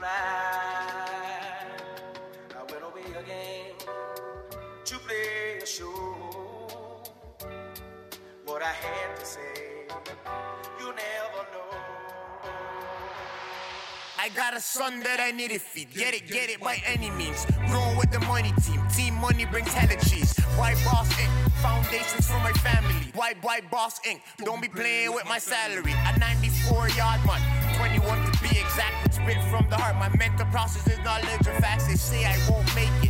fly. I went away again to play a show. What I had to say, you never know. I got a son that I need to feed. Get it, get it by any means. Growing with the money team. Team money brings hella cheese. YBoss and Foundations for my family. Why, why Boss Inc? Don't be playing with my salary. A 94 yard man. 21 to be exact. Spit from the heart. My mental process is knowledge of facts. They say I won't make it.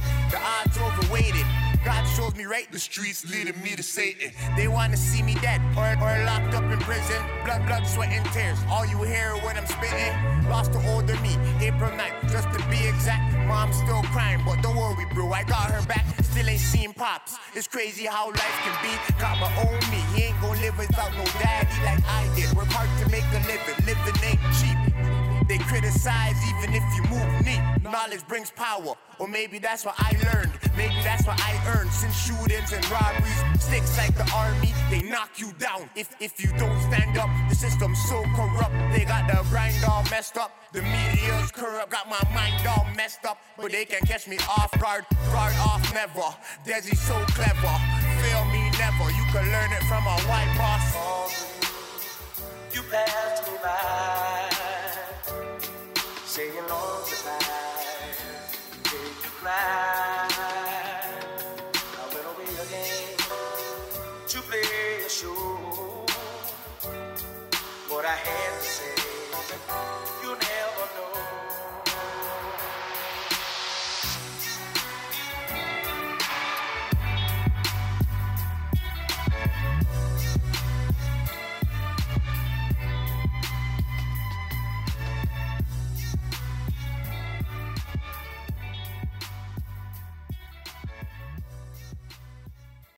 God shows me right, the streets leading me to Satan. They wanna see me dead or, or locked up in prison. Blood, blood, sweat, and tears. All you hear when I'm spitting. Lost to older me, April 9th, just to be exact. Mom's still crying, but don't worry, bro, I got her back. Still ain't seen pops. It's crazy how life can be. Got my own me, he ain't gon' live without no daddy like I did. Work hard to make a living, living ain't cheap. They criticize even if you move neat. Knowledge brings power, or maybe that's what I learned. Maybe that's what I earned since shootings and robberies. Sticks like the army, they knock you down. If if you don't stand up, the system's so corrupt. They got the grind all messed up. The media's corrupt, got my mind all messed up. But they can catch me off guard, guard off never. Dezzy so clever, fail me never. You can learn it from a YBoss. Cry? I went away again to play a show. What I had to say,